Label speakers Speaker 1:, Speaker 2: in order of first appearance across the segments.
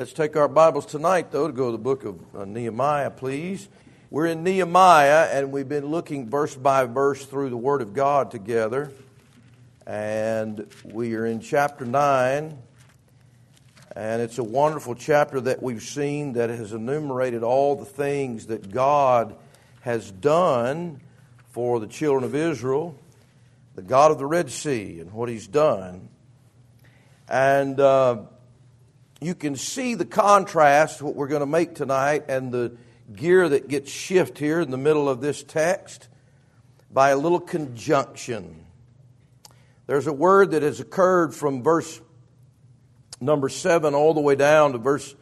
Speaker 1: Let's take our Bibles tonight, though, to go to the book of uh, Nehemiah, please. We're in Nehemiah, and we've been looking verse by verse through the Word of God together. And we are in chapter 9, and it's a wonderful chapter that we've seen that has enumerated all the things that God has done for the children of Israel, the God of the Red Sea, and what He's done. And uh, you can see the contrast, what we're going to make tonight, and the gear that gets shift here in the middle of this text by a little conjunction. There's a word that has occurred from verse number 7 all the way down to verse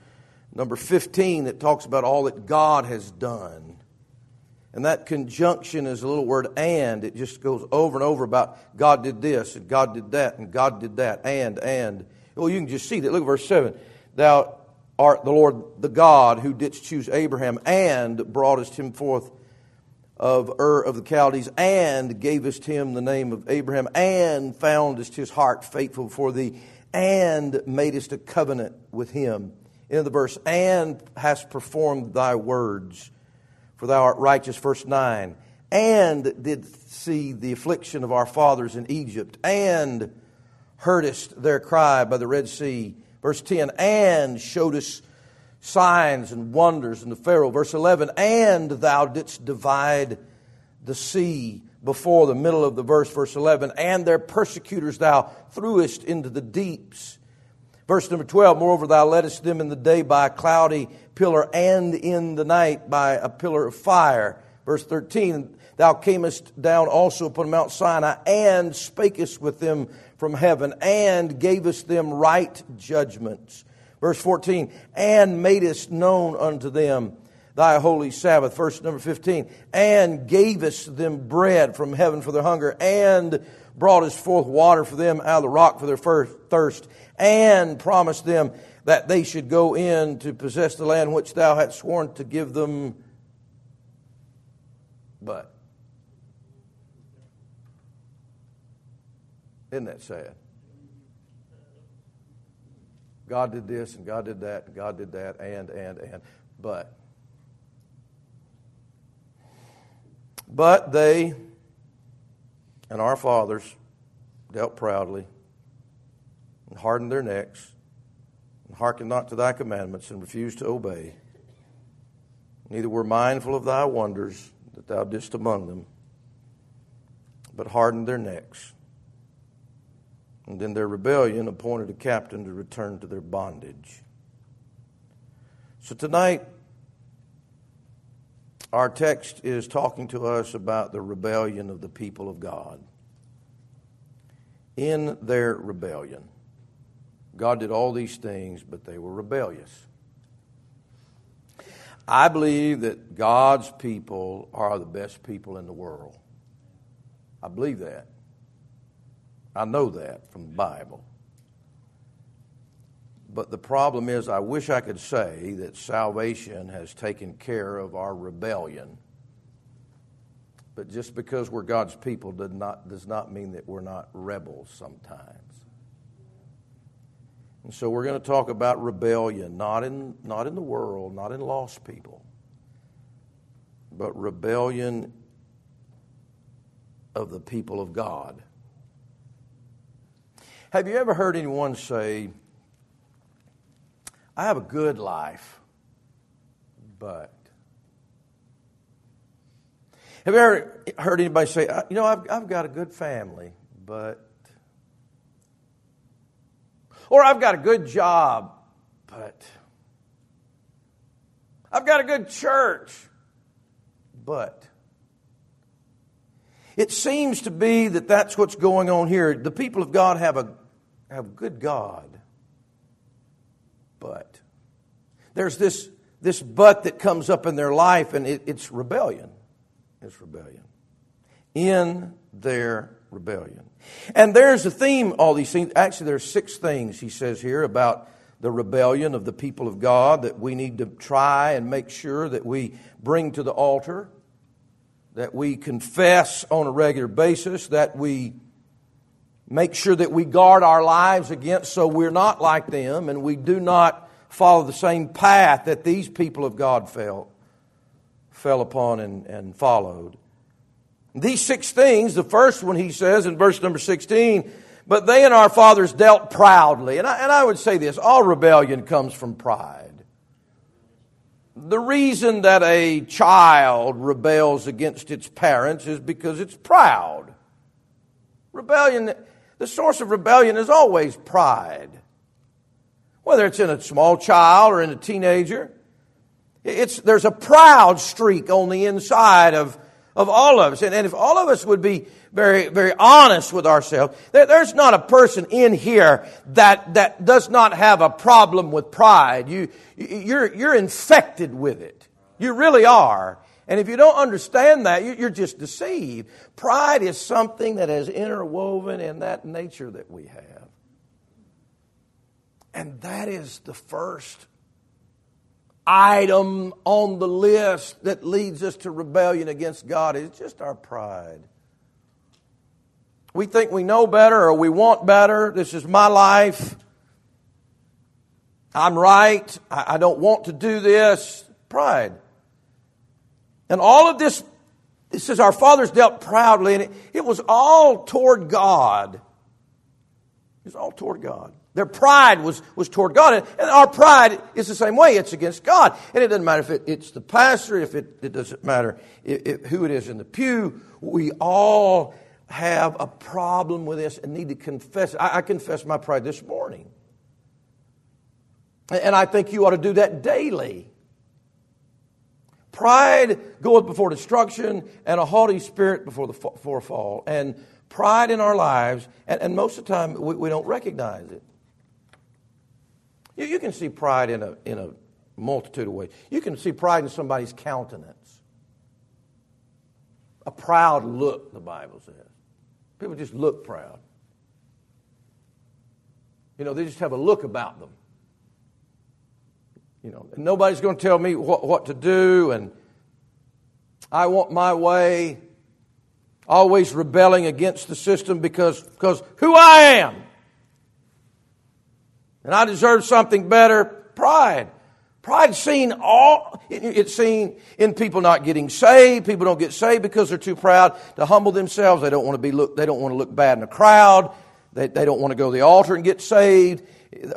Speaker 1: number 15 that talks about all that God has done. And that conjunction is a little word and. It just goes over and over about God did this and God did that and God did that and, and. Well, you can just see that. Look at verse 7. Thou art the Lord the God who didst choose Abraham and broughtest him forth of Ur of the Chaldees and gavest him the name of Abraham and foundest his heart faithful before thee and madest a covenant with him. In the verse, and hast performed thy words, for thou art righteous. Verse 9, and did see the affliction of our fathers in Egypt, and heardest their cry by the Red Sea. Verse 10, and showed us signs and wonders in the Pharaoh. Verse 11, and thou didst divide the sea before the middle of the verse, verse 11, and their persecutors thou threwest into the deeps. Verse number 12, moreover, thou leddest them in the day by a cloudy pillar, and in the night by a pillar of fire. Verse 13, thou camest down also upon Mount Sinai, and spakest with them from heaven, and gavest them right judgments. Verse 14, and madest known unto them thy holy Sabbath. Verse number 15, and gavest them bread from heaven for their hunger, and broughtest forth water for them out of the rock for their thirst, and promised them that they should go in to possess the land which thou hadst sworn to give them. But, isn't that sad? God did this and God did that and God did that and, and, and. But, but they and our fathers dealt proudly and hardened their necks and hearkened not to thy commandments and refused to obey. Neither were mindful of thy wonders that thou didst among them, but hardened their necks and in their rebellion appointed a captain to return to their bondage. So tonight, our text is talking to us about the rebellion of the people of God. In their rebellion, God did all these things, but they were rebellious. I believe that God's people are the best people in the world. I believe that. I know that from the Bible. But the problem is, I wish I could say that salvation has taken care of our rebellion. But just because we're God's people does not, does not mean that we're not rebels sometimes. And so we're going to talk about rebellion, not in, not in the world, not in lost people, but rebellion of the people of God. Have you ever heard anyone say, I have a good life, but. Have you ever heard anybody say, you know, I've, I've got a good family, but. Or I've got a good job, but. I've got a good church, but. It seems to be that that's what's going on here. The people of God have a, have good God, but there's this, this but that comes up in their life, and it, it's rebellion. It's rebellion. In their rebellion. And there's a theme, all these things. Actually, there's six things he says here about the rebellion of the people of God that we need to try and make sure that we bring to the altar that we confess on a regular basis, that we make sure that we guard our lives against so we're not like them and we do not follow the same path that these people of God fell, fell upon and, and followed. These six things, the first one he says in verse number 16, but they and our fathers dealt proudly. And I, and I would say this all rebellion comes from pride. The reason that a child rebels against its parents is because it's proud. Rebellion, the source of rebellion is always pride. Whether it's in a small child or in a teenager, it's, there's a proud streak on the inside of, of all of us. And, and if all of us would be very, very honest with ourselves, there, there's not a person in here that, that does not have a problem with pride. You, you're, you're infected with it. You really are. And if you don't understand that, you're just deceived. Pride is something that is interwoven in that nature that we have. And that is the first item on the list that leads us to rebellion against God is just our pride. We think we know better or we want better. This is my life. I'm right. I don't want to do this. Pride. And all of this, it says our fathers dealt proudly, and it, it was all toward God. It was all toward God. Their pride was, was toward God. And, and our pride is the same way. It's against God. And it doesn't matter if it, it's the pastor, if it, it doesn't matter if, if, who it is in the pew. We all have a problem with this and need to confess. I, I confess my pride this morning. And I think you ought to do that daily. Pride goeth before destruction, and a haughty spirit before the fall. And pride in our lives, and, and most of the time we, we don't recognize it. You, you can see pride in a, in a multitude of ways. You can see pride in somebody's countenance. A proud look, the Bible says. People just look proud. You know, they just have a look about them. You know, nobody's going to tell me what, what to do, and I want my way. Always rebelling against the system because, because who I am. And I deserve something better. Pride. Pride seen all, it's seen in people not getting saved. People don't get saved because they're too proud to humble themselves. They don't want to be look, they don't want to look bad in a crowd. They, they don't want to go to the altar and get saved.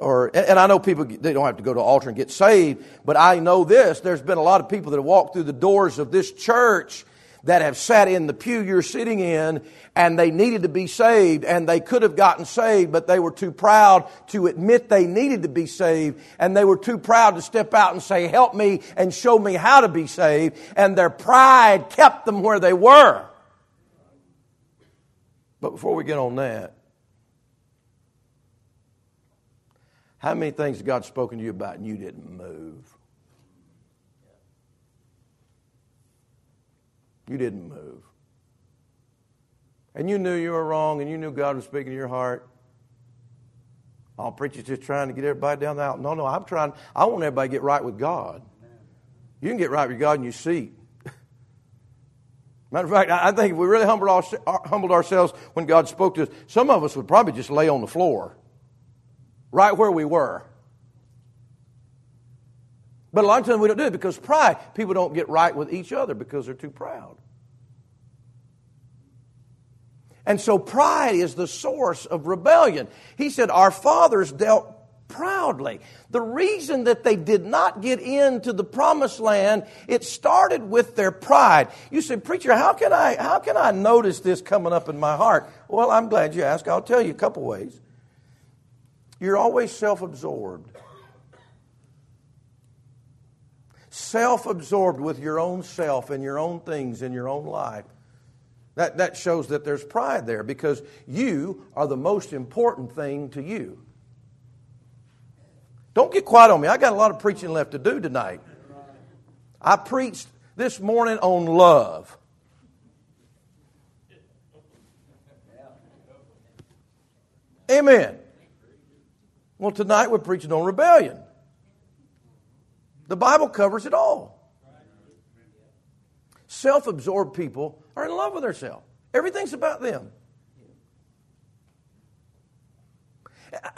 Speaker 1: Or, and I know people, they don't have to go to altar and get saved, but I know this. There's been a lot of people that have walked through the doors of this church that have sat in the pew you're sitting in and they needed to be saved and they could have gotten saved, but they were too proud to admit they needed to be saved and they were too proud to step out and say, help me and show me how to be saved. And their pride kept them where they were. But before we get on that, how many things has God spoken to you about and you didn't move? You didn't move. And you knew you were wrong and you knew God was speaking to your heart. All preachers just trying to get everybody down the aisle. No, no, I'm trying, I want everybody to get right with God. You can get right with God in your seat. Matter of fact, I think if we really humbled ourselves when God spoke to us, some of us would probably just lay on the floor, right where we were. But a lot of times we don't do it because pride. People don't get right with each other because they're too proud. And so pride is the source of rebellion. He said, Our fathers dealt proudly. The reason that they did not get into the promised land, it started with their pride. You say, Preacher, how can I how can I notice this coming up in my heart? Well, I'm glad you asked. I'll tell you a couple ways. You're always self-absorbed. Self absorbed with your own self and your own things in your own life. That, that shows that there's pride there because you are the most important thing to you. Don't get quiet on me. I got a lot of preaching left to do tonight. I preached this morning on love. Amen. Well, tonight we're preaching on rebellion. The Bible covers it all. Self absorbed people are in love with themselves, everything's about them.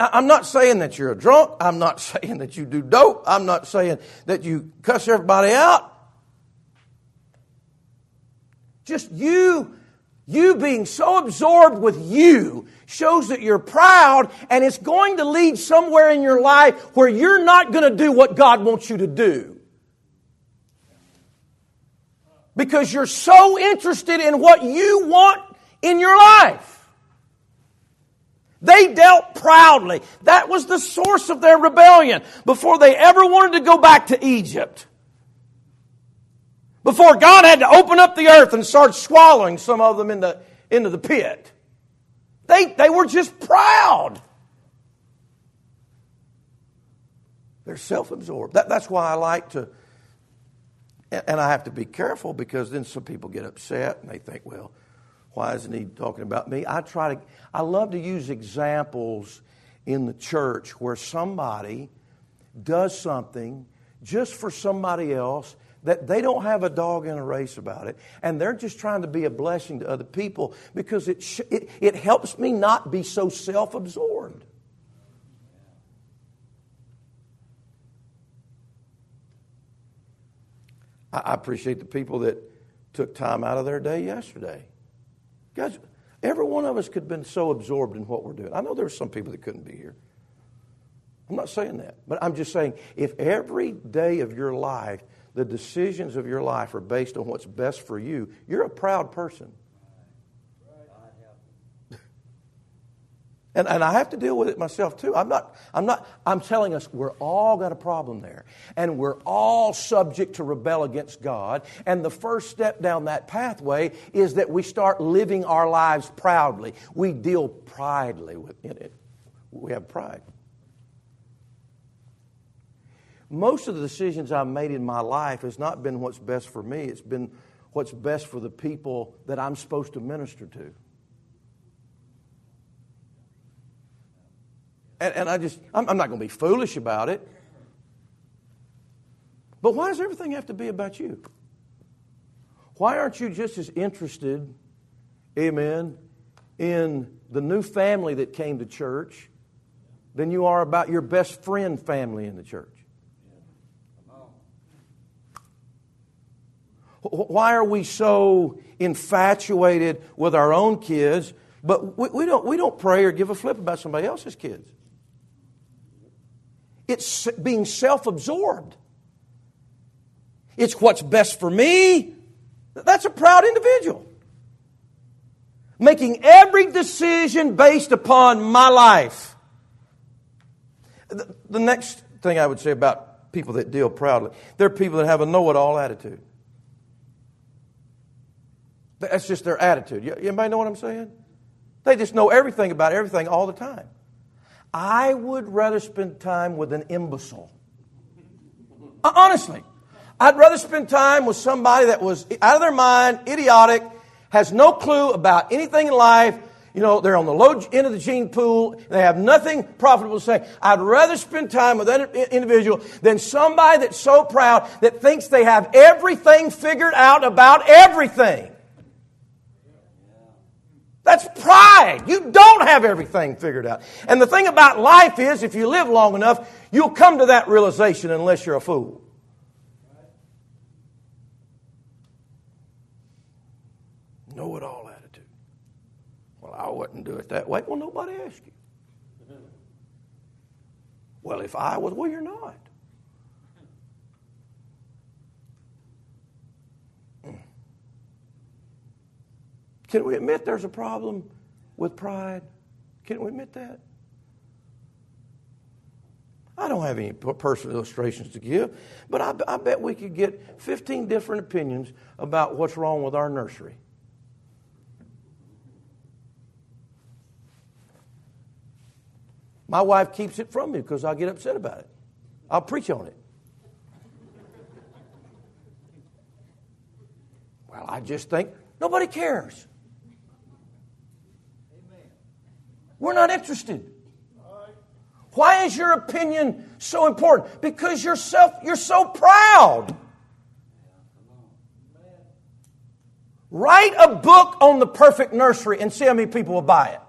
Speaker 1: I'm not saying that you're a drunk. I'm not saying that you do dope. I'm not saying that you cuss everybody out. Just you, you being so absorbed with you shows that you're proud and it's going to lead somewhere in your life where you're not going to do what God wants you to do. Because you're so interested in what you want in your life. They dealt proudly. That was the source of their rebellion before they ever wanted to go back to Egypt. Before God had to open up the earth and start swallowing some of them into, into the pit. They, they were just proud. They're self absorbed. That, that's why I like to, and I have to be careful because then some people get upset and they think, well, why isn't he talking about me? I try to, I love to use examples in the church where somebody does something just for somebody else that they don't have a dog in a race about it and they're just trying to be a blessing to other people because it, sh- it, it helps me not be so self absorbed. I appreciate the people that took time out of their day yesterday Guys, every one of us could have been so absorbed in what we're doing. I know there were some people that couldn't be here. I'm not saying that, but I'm just saying if every day of your life, the decisions of your life are based on what's best for you, you're a proud person. And, and I have to deal with it myself too. I'm not, I'm not, I'm telling us we're all got a problem there. And we're all subject to rebel against God. And the first step down that pathway is that we start living our lives proudly. We deal pridely with it. We have pride. Most of the decisions I've made in my life has not been what's best for me, it's been what's best for the people that I'm supposed to minister to. And, and I just, I'm, I'm not going to be foolish about it. But why does everything have to be about you? Why aren't you just as interested, amen, in the new family that came to church than you are about your best friend family in the church? Why are we so infatuated with our own kids, but we, we, don't, we don't pray or give a flip about somebody else's kids? It's being self absorbed. It's what's best for me. That's a proud individual. Making every decision based upon my life. The next thing I would say about people that deal proudly, they're people that have a know it all attitude. That's just their attitude. You Anybody know what I'm saying? They just know everything about everything all the time. I would rather spend time with an imbecile. Uh, honestly, I'd rather spend time with somebody that was out of their mind, idiotic, has no clue about anything in life. You know, they're on the low end of the gene pool. They have nothing profitable to say. I'd rather spend time with that individual than somebody that's so proud that thinks they have everything figured out about everything. That's pride. You don't have everything figured out. And the thing about life is, if you live long enough, you'll come to that realization unless you're a fool. Know it all attitude. Well, I wouldn't do it that way. Well, nobody asked you. Well, if I was, well, you're not. Can we admit there's a problem with pride? Can we admit that? I don't have any personal illustrations to give, but I, I, bet we could get 15 different opinions about what's wrong with our nursery. My wife keeps it from me because I get upset about it. I'll preach on it. Well, I just think nobody cares. We're not interested. Why is your opinion so important? Because you're, you're so proud. Write a book on the perfect nursery and see how many people will buy it.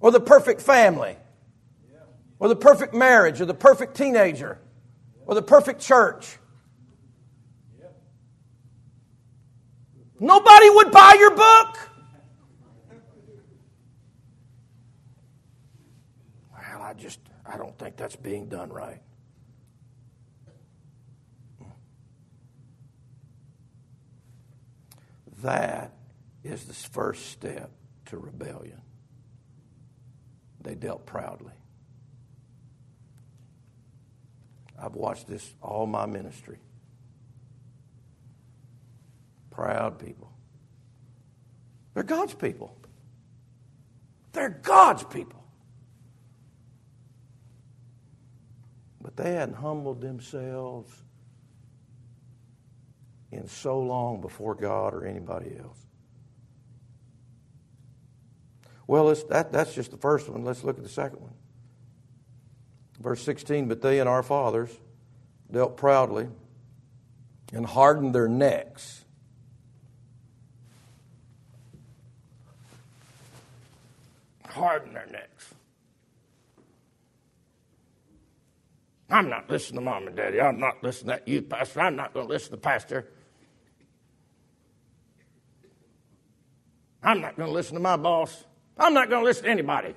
Speaker 1: or the perfect family, or the perfect marriage, or the perfect teenager, or the perfect church. Nobody would buy your book. Well, I just, I don't think that's being done right. That is the first step to rebellion. They dealt proudly. I've watched this all my ministry. Proud people. They're God's people. They're God's people. But they hadn't humbled themselves in so long before God or anybody else. Well, that, that's just the first one. Let's look at the second one. Verse 16 But they and our fathers dealt proudly and hardened their necks. Hardened their necks. I'm not listening to mom and daddy. I'm not listening to that youth pastor. I'm not going to listen to pastor. I'm not going to listen to my boss. I'm not going to listen to anybody.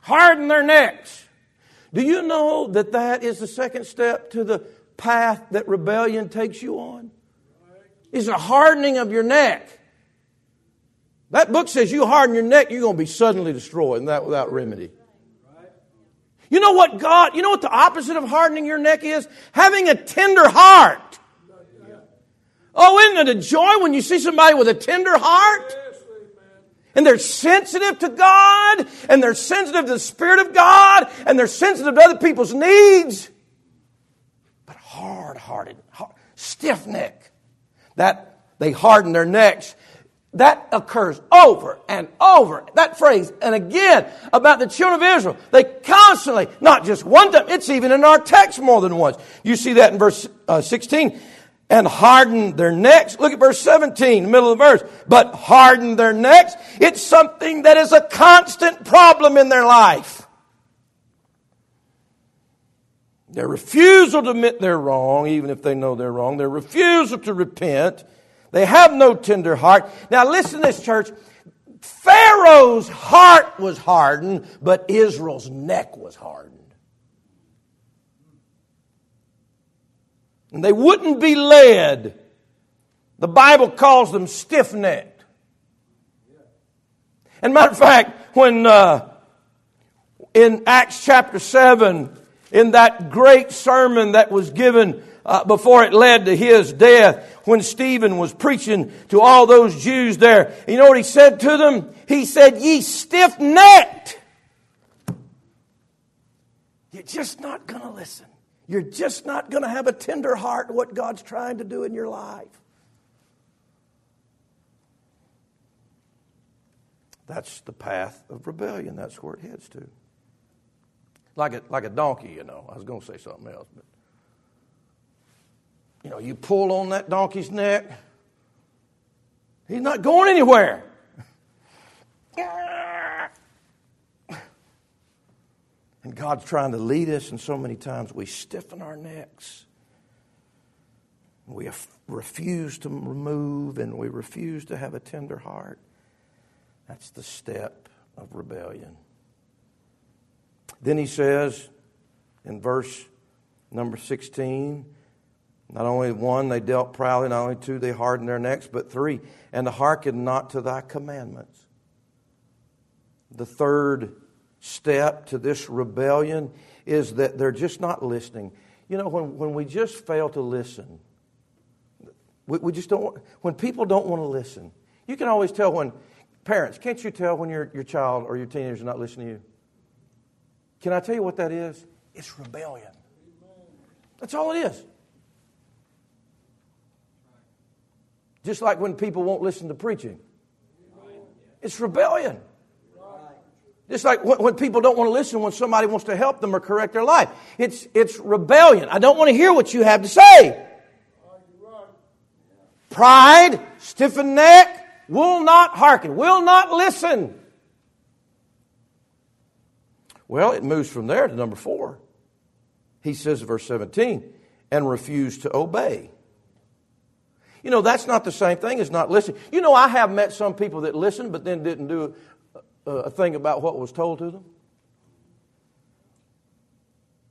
Speaker 1: Harden their necks. Do you know that that is the second step to the path that rebellion takes you on? Is a hardening of your neck. That book says you harden your neck, you're going to be suddenly destroyed, and that without remedy. You know what God, you know what the opposite of hardening your neck is? Having a tender heart. Oh, isn't it a joy when you see somebody with a tender heart? And they're sensitive to God, and they're sensitive to the Spirit of God, and they're sensitive to other people's needs. But hard hearted, stiff neck. That they harden their necks. That occurs over and over. That phrase, and again, about the children of Israel. They constantly, not just one time, it's even in our text more than once. You see that in verse uh, 16 and harden their necks. Look at verse 17, the middle of the verse. But harden their necks. It's something that is a constant problem in their life. Their refusal to admit they're wrong, even if they know they're wrong. Their refusal to repent. They have no tender heart. Now listen to this, church. Pharaoh's heart was hardened, but Israel's neck was hardened. And they wouldn't be led. The Bible calls them stiff necked. And matter of fact, when uh, in Acts chapter 7, in that great sermon that was given uh, before it led to his death, when Stephen was preaching to all those Jews there, you know what he said to them? He said, Ye stiff necked. You're just not going to listen. You're just not going to have a tender heart to what God's trying to do in your life. That's the path of rebellion. That's where it heads to. Like a, like a donkey, you know. I was going to say something else, but. You know, you pull on that donkey's neck, he's not going anywhere. And God's trying to lead us, and so many times we stiffen our necks. We refuse to remove and we refuse to have a tender heart. That's the step of rebellion. Then he says in verse number 16, not only one, they dealt proudly, not only two, they hardened their necks, but three, and hearkened not to thy commandments. The third step to this rebellion is that they're just not listening. You know, when, when we just fail to listen, we, we just don't, when people don't want to listen, you can always tell when, parents, can't you tell when your, your child or your teenager is not listening to you? Can I tell you what that is? It's rebellion. That's all it is. Just like when people won't listen to preaching, it's rebellion. Just like when people don't want to listen when somebody wants to help them or correct their life. It's, it's rebellion. I don't want to hear what you have to say. Pride, stiffened neck, will not hearken, will not listen. Well, it moves from there to number four. He says, verse 17, and refuse to obey. You know, that's not the same thing as not listening. You know, I have met some people that listened but then didn't do a, a thing about what was told to them.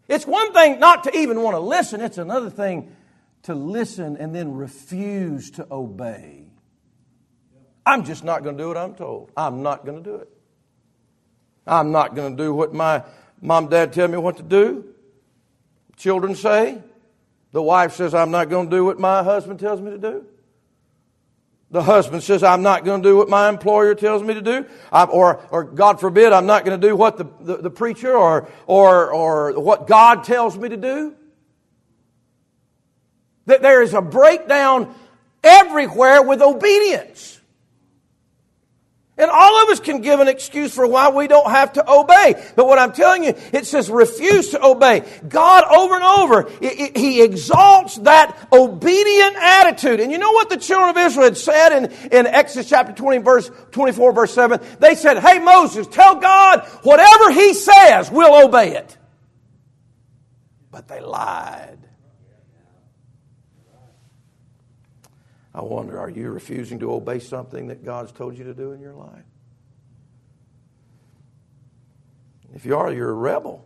Speaker 1: It's one thing not to even want to listen, it's another thing to listen and then refuse to obey. I'm just not going to do what I'm told. I'm not going to do it. I'm not going to do what my mom dad tell me what to do. Children say. The wife says, I'm not going to do what my husband tells me to do. The husband says, I'm not going to do what my employer tells me to do. I, or, or God forbid, I'm not going to do what the, the, the preacher or, or, or what God tells me to do. That there is a breakdown everywhere with obedience. And all of us can give an excuse for why we don't have to obey. But what I'm telling you, it says refuse to obey. God over and over, He exalts that obedient attitude. And you know what the children of Israel had said in, in Exodus chapter 20, verse 24, verse 7? They said, Hey Moses, tell God whatever He says, we'll obey it. But they lied. I wonder, are you refusing to obey something that God's told you to do in your life? If you are, you're a rebel.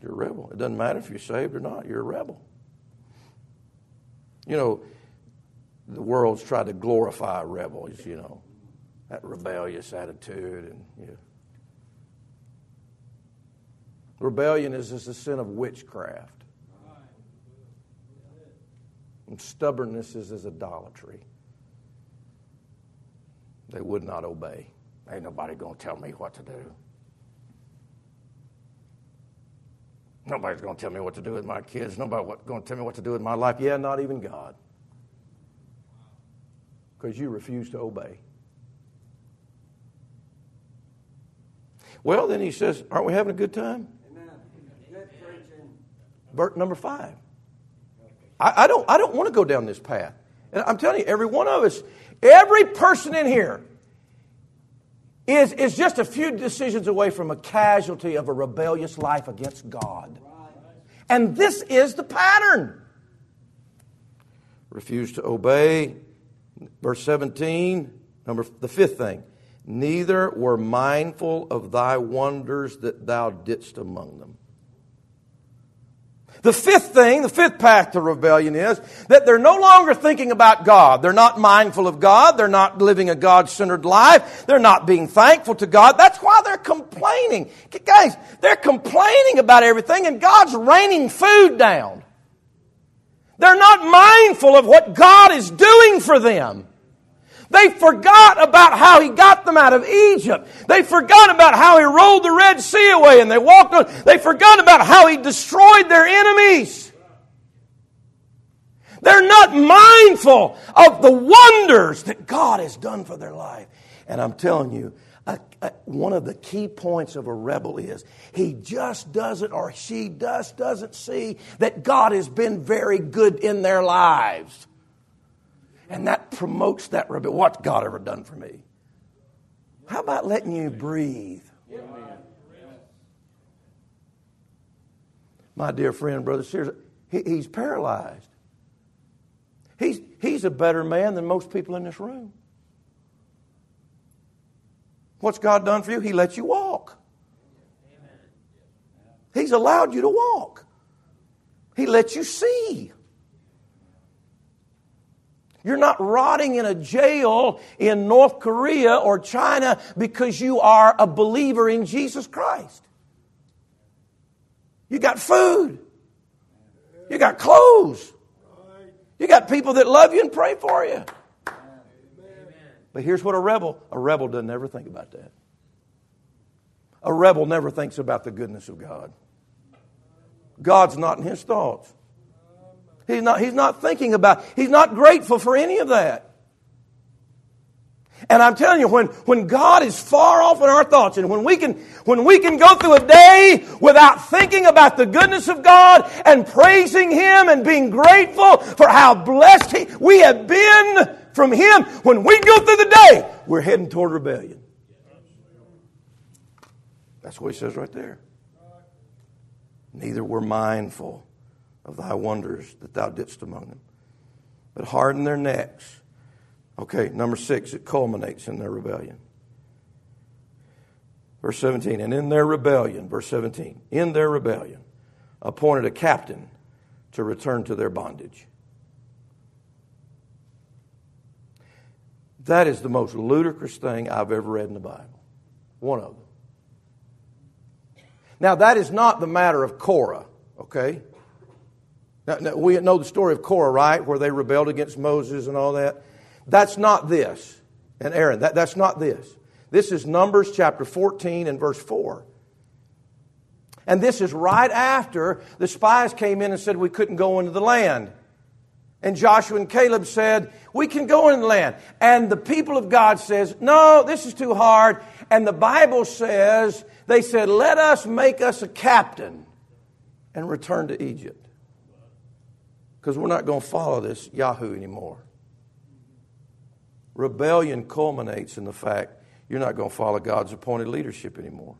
Speaker 1: You're a rebel. It doesn't matter if you're saved or not, you're a rebel. You know, the world's tried to glorify rebels, you know, that rebellious attitude and you know. Rebellion is just a sin of witchcraft. And stubbornness is as idolatry. They would not obey. Ain't nobody going to tell me what to do. Nobody's going to tell me what to do with my kids. Nobody's going to tell me what to do with my life. Yeah, not even God. Because you refuse to obey. Well, then he says, Aren't we having a good time? Amen. Good number five. I, I, don't, I don't want to go down this path. And I'm telling you, every one of us, every person in here is, is just a few decisions away from a casualty of a rebellious life against God. And this is the pattern. Refuse to obey. Verse 17, number the fifth thing. Neither were mindful of thy wonders that thou didst among them. The fifth thing, the fifth path to rebellion is that they're no longer thinking about God. They're not mindful of God. They're not living a God centered life. They're not being thankful to God. That's why they're complaining. Guys, they're complaining about everything and God's raining food down. They're not mindful of what God is doing for them. They forgot about how he got them out of Egypt. They forgot about how he rolled the Red Sea away and they walked on. They forgot about how he destroyed their enemies. They're not mindful of the wonders that God has done for their life. And I'm telling you, a, a, one of the key points of a rebel is he just doesn't or she just doesn't see that God has been very good in their lives. And that promotes that rebellion. What's God ever done for me? How about letting you breathe? My dear friend, Brother Sears, he, he's paralyzed. He's, he's a better man than most people in this room. What's God done for you? He lets you walk. He's allowed you to walk. He lets you see. You're not rotting in a jail in North Korea or China because you are a believer in Jesus Christ. You got food. You got clothes. You got people that love you and pray for you. But here's what a rebel a rebel doesn't ever think about that. A rebel never thinks about the goodness of God. God's not in his thoughts. He's not, he's not thinking about, he's not grateful for any of that. And I'm telling you, when, when God is far off in our thoughts, and when we can, when we can go through a day without thinking about the goodness of God and praising Him and being grateful for how blessed he, we have been from Him, when we go through the day, we're heading toward rebellion. That's what he says right there. Neither were mindful of thy wonders that thou didst among them, but hardened their necks. Okay, number six, it culminates in their rebellion. Verse 17, and in their rebellion, verse 17, in their rebellion, appointed a captain to return to their bondage. That is the most ludicrous thing I've ever read in the Bible. One of them. Now, that is not the matter of Korah, okay? Now, now, we know the story of Korah, right? Where they rebelled against Moses and all that. That's not this. And Aaron, that, that's not this. This is Numbers chapter 14 and verse 4. And this is right after the spies came in and said we couldn't go into the land. And Joshua and Caleb said, We can go in the land. And the people of God says, No, this is too hard. And the Bible says, They said, Let us make us a captain and return to Egypt. Because we're not going to follow this Yahoo anymore. Rebellion culminates in the fact you're not going to follow God's appointed leadership anymore.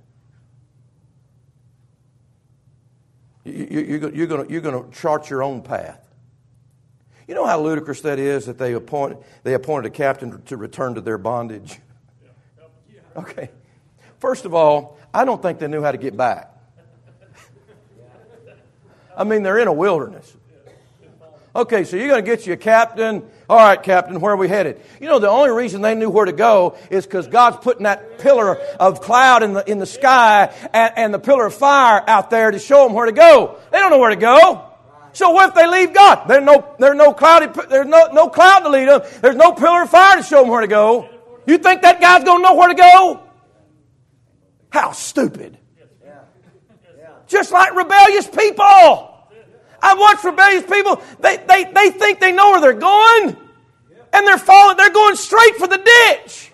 Speaker 1: You're going to chart your own path. You know how ludicrous that is that they appointed, they appointed a captain to return to their bondage? Okay. First of all, I don't think they knew how to get back. I mean, they're in a wilderness. Okay, so you're going to get you a captain. All right, captain, where are we headed? You know, the only reason they knew where to go is because God's putting that pillar of cloud in the, in the sky and, and the pillar of fire out there to show them where to go. They don't know where to go. So what if they leave God? There's no, there's no cloudy, there's no, no cloud to lead them. There's no pillar of fire to show them where to go. You think that guy's going to know where to go? How stupid. Just like rebellious people. I've watched rebellious people, they, they, they think they know where they're going. And they're falling, they're going straight for the ditch.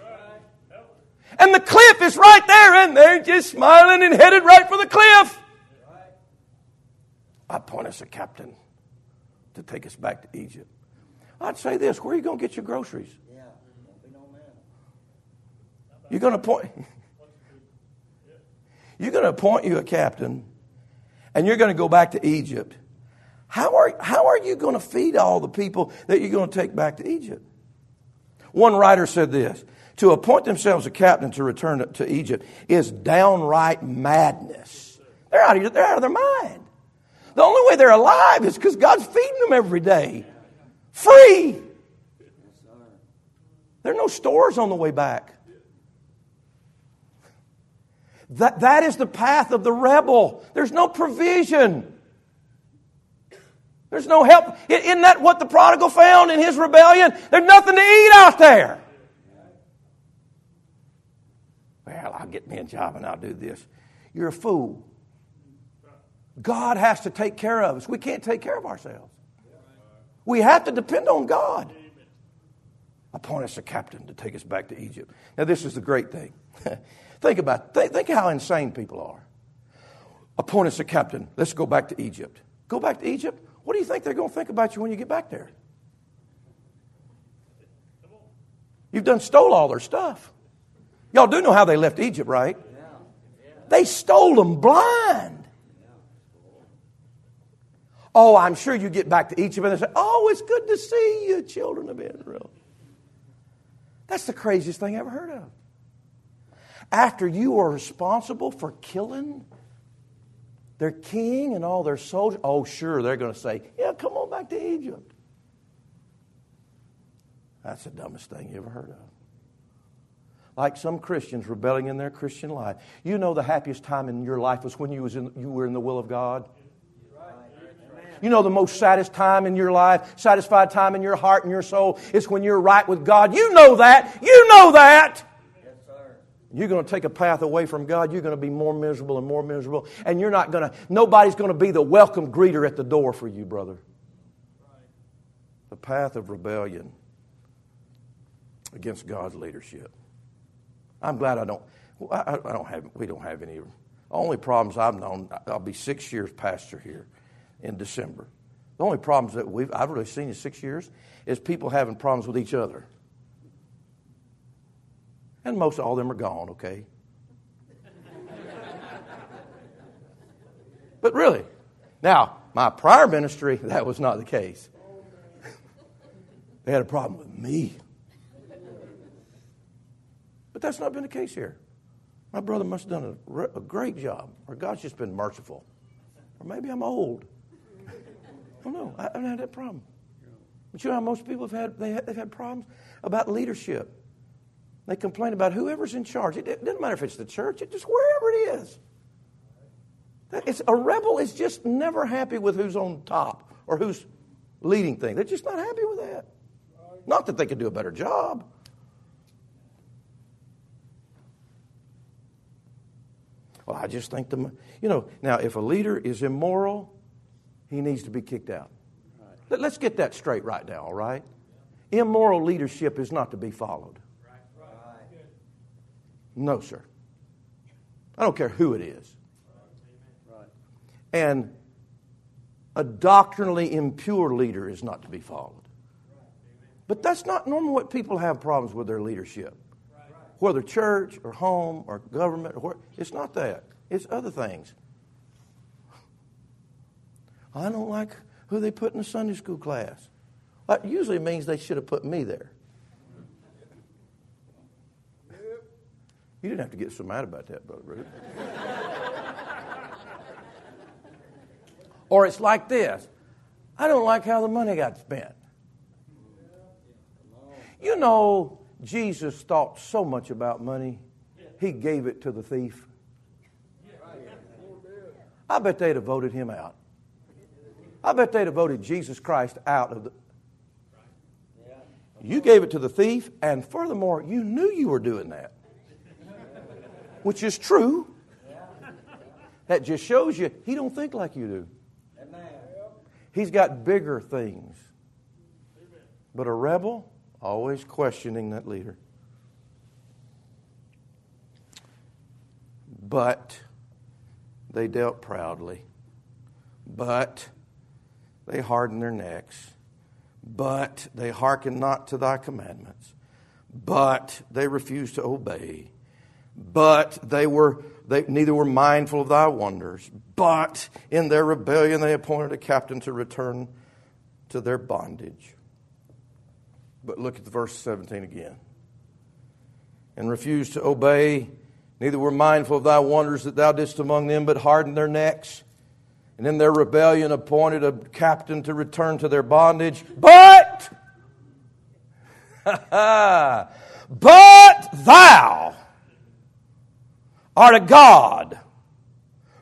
Speaker 1: And the cliff is right there, and they're just smiling and headed right for the cliff. I point us a captain to take us back to Egypt. I'd say this where are you going to get your groceries? You're going to appoint. You're going to appoint you a captain, and you're going to go back to Egypt. How are, how are you going to feed all the people that you're going to take back to Egypt? One writer said this To appoint themselves a captain to return to, Egypt is downright madness. They're out, of, they're out of their mind. The only way they're alive is because God's feeding them every day. Free. There are no stores on the way back. That, that is the path of the rebel. There's no provision. There's no help. Isn't that what the prodigal found in his rebellion? There's nothing to eat out there. Well, I'll get me a job and I'll do this. You're a fool. God has to take care of us. We can't take care of ourselves. We have to depend on God. Appoint us a captain to take us back to Egypt. Now, this is the great thing. think about think, think how insane people are. Appoint us a captain. Let's go back to Egypt. Go back to Egypt? What do you think they're going to think about you when you get back there? You've done stole all their stuff. Y'all do know how they left Egypt, right? They stole them blind. Oh, I'm sure you get back to Egypt and they say, Oh, it's good to see you, children of Israel. That's the craziest thing I ever heard of. After you are responsible for killing their king and all their soldiers, oh, sure, they're going to say, Yeah, come on back to Egypt. That's the dumbest thing you ever heard of. Like some Christians rebelling in their Christian life. You know the happiest time in your life was when you, was in, you were in the will of God? You know, the most satisfied time in your life, satisfied time in your heart and your soul is when you're right with God. You know that. You know that. You're going to take a path away from God, you're going to be more miserable and more miserable. And you're not going to, nobody's going to be the welcome greeter at the door for you, brother. The path of rebellion against God's leadership. I'm glad I don't, I, I don't have, we don't have any. Only problems I've known, I'll be six years pastor here in December. The only problems that we've, I've really seen in six years is people having problems with each other. And most all of them are gone, okay? But really, now, my prior ministry, that was not the case. they had a problem with me. But that's not been the case here. My brother must have done a, a great job, or God's just been merciful. Or maybe I'm old. I don't know. I haven't had that problem. But you know how most people have had, they have, they've had problems about leadership. They complain about whoever's in charge. It, doesn't matter if it's the church, it's just wherever it is. It's, a rebel is just never happy with who's on top or who's leading things. They're just not happy with that. Not that they could do a better job. Well, I just think the, you know, now if a leader is immoral, he needs to be kicked out. Let's get that straight right now, all right? Immoral leadership is not to be followed. No, sir. I don't care who it is. And a doctrinally impure leader is not to be followed. But that's not normally what people have problems with their leadership whether church or home or government or it's not that. It's other things. I don't like who they put in the Sunday school class. That usually means they should have put me there. You didn't have to get so mad about that, Brother Ruth. or it's like this I don't like how the money got spent. You know, Jesus thought so much about money, he gave it to the thief. I bet they'd have voted him out. I bet they'd have voted Jesus Christ out of the. You gave it to the thief, and furthermore, you knew you were doing that, which is true. That just shows you he don't think like you do. He's got bigger things. But a rebel, always questioning that leader. But they dealt proudly. But they hardened their necks. But they hearkened not to thy commandments. But they refused to obey. But they were they neither were mindful of thy wonders. But in their rebellion they appointed a captain to return to their bondage. But look at the verse 17 again. And refused to obey, neither were mindful of thy wonders that thou didst among them, but hardened their necks. And in their rebellion appointed a captain to return to their bondage. But, but thou art a God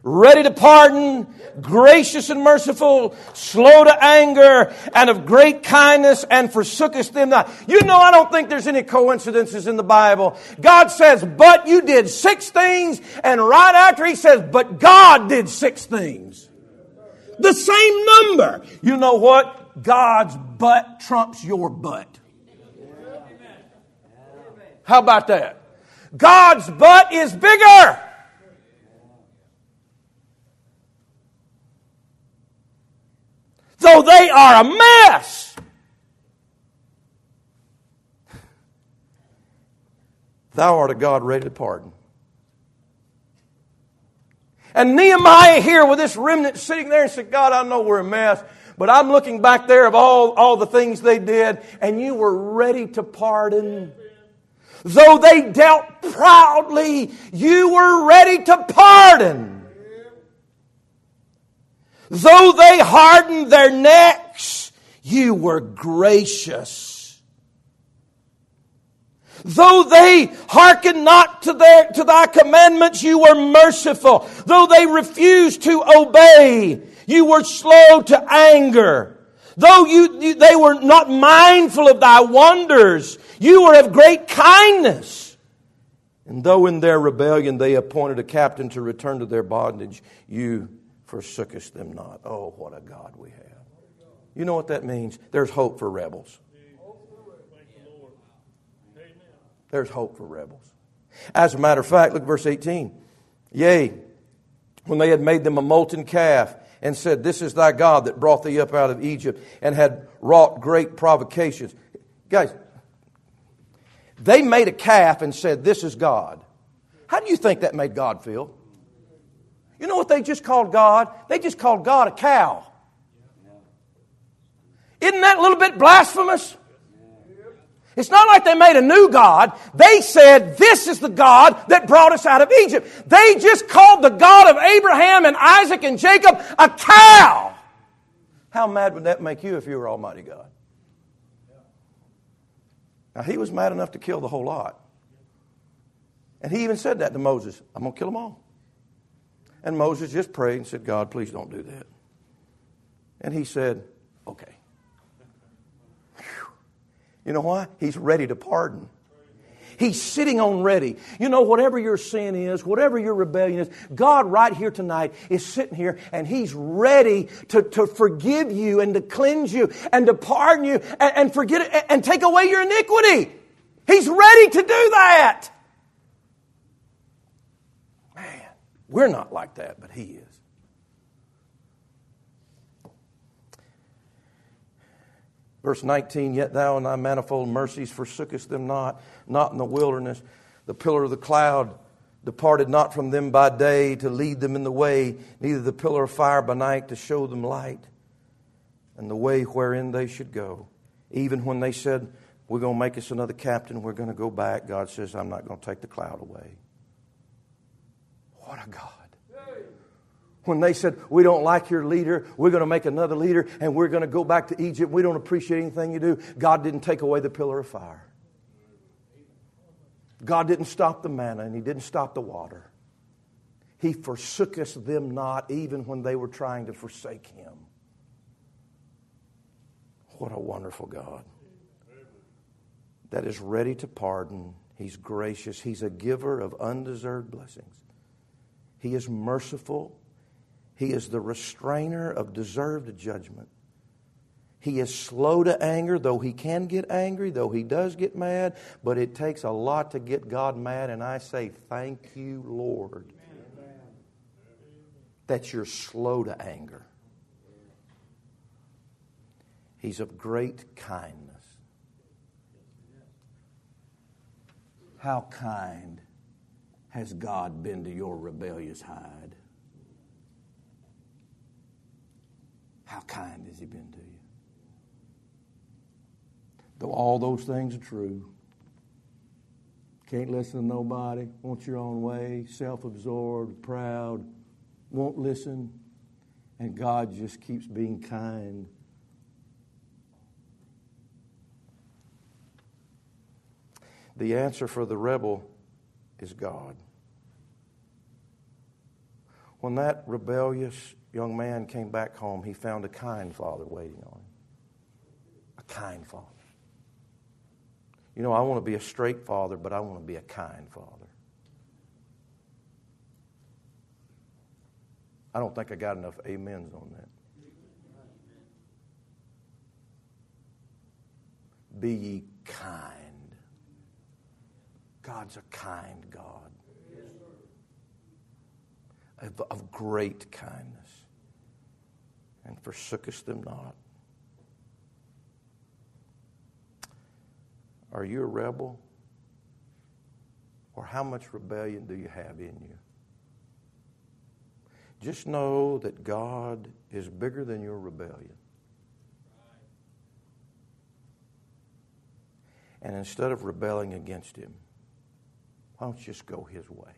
Speaker 1: ready to pardon, gracious and merciful, slow to anger, and of great kindness, and forsookest them not. You know, I don't think there's any coincidences in the Bible. God says, but you did six things, and right after he says, but God did six things. The same number. You know what? God's butt trumps your butt. How about that? God's butt is bigger. though they are a mess. Thou art a God ready to pardon. And Nehemiah here with this remnant sitting there and said, God, I know we're a mess, but I'm looking back there of all, all the things they did, and you were ready to pardon. Though they dealt proudly, you were ready to pardon. Though they hardened their necks, you were gracious. Though they hearkened not to, their, to thy commandments, you were merciful. Though they refused to obey, you were slow to anger. Though you, you, they were not mindful of thy wonders, you were of great kindness. And though in their rebellion they appointed a captain to return to their bondage, you forsookest them not. Oh, what a God we have. You know what that means? There's hope for rebels. There's hope for rebels. As a matter of fact, look verse 18. Yea, when they had made them a molten calf and said, This is thy God that brought thee up out of Egypt and had wrought great provocations. Guys, they made a calf and said, This is God. How do you think that made God feel? You know what they just called God? They just called God a cow. Isn't that a little bit blasphemous? It's not like they made a new God. They said, This is the God that brought us out of Egypt. They just called the God of Abraham and Isaac and Jacob a cow. How mad would that make you if you were Almighty God? Now, he was mad enough to kill the whole lot. And he even said that to Moses I'm going to kill them all. And Moses just prayed and said, God, please don't do that. And he said, Okay. You know why? He's ready to pardon. He's sitting on ready. You know, whatever your sin is, whatever your rebellion is, God right here tonight is sitting here and He's ready to, to forgive you and to cleanse you and to pardon you and, and forget it and take away your iniquity. He's ready to do that. Man, we're not like that, but He is. Verse 19, Yet thou in thy manifold mercies forsookest them not, not in the wilderness. The pillar of the cloud departed not from them by day to lead them in the way, neither the pillar of fire by night to show them light, and the way wherein they should go. Even when they said, We're going to make us another captain, we're going to go back, God says, I'm not going to take the cloud away. What a God. When they said, We don't like your leader, we're going to make another leader, and we're going to go back to Egypt, we don't appreciate anything you do, God didn't take away the pillar of fire. God didn't stop the manna, and He didn't stop the water. He forsook us them not, even when they were trying to forsake Him. What a wonderful God that is ready to pardon. He's gracious. He's a giver of undeserved blessings. He is merciful. He is the restrainer of deserved judgment. He is slow to anger, though he can get angry, though he does get mad, but it takes a lot to get God mad, and I say, Thank you, Lord, that you're slow to anger. He's of great kindness. How kind has God been to your rebellious hide? How kind has He been to you? Though all those things are true, can't listen to nobody, want your own way, self absorbed, proud, won't listen, and God just keeps being kind. The answer for the rebel is God. When that rebellious young man came back home, he found a kind father waiting on him. A kind father. You know, I want to be a straight father, but I want to be a kind father. I don't think I got enough amens on that. Be ye kind. God's a kind God. Of, of great kindness and forsookest them not. Are you a rebel? Or how much rebellion do you have in you? Just know that God is bigger than your rebellion. And instead of rebelling against Him, why don't you just go His way?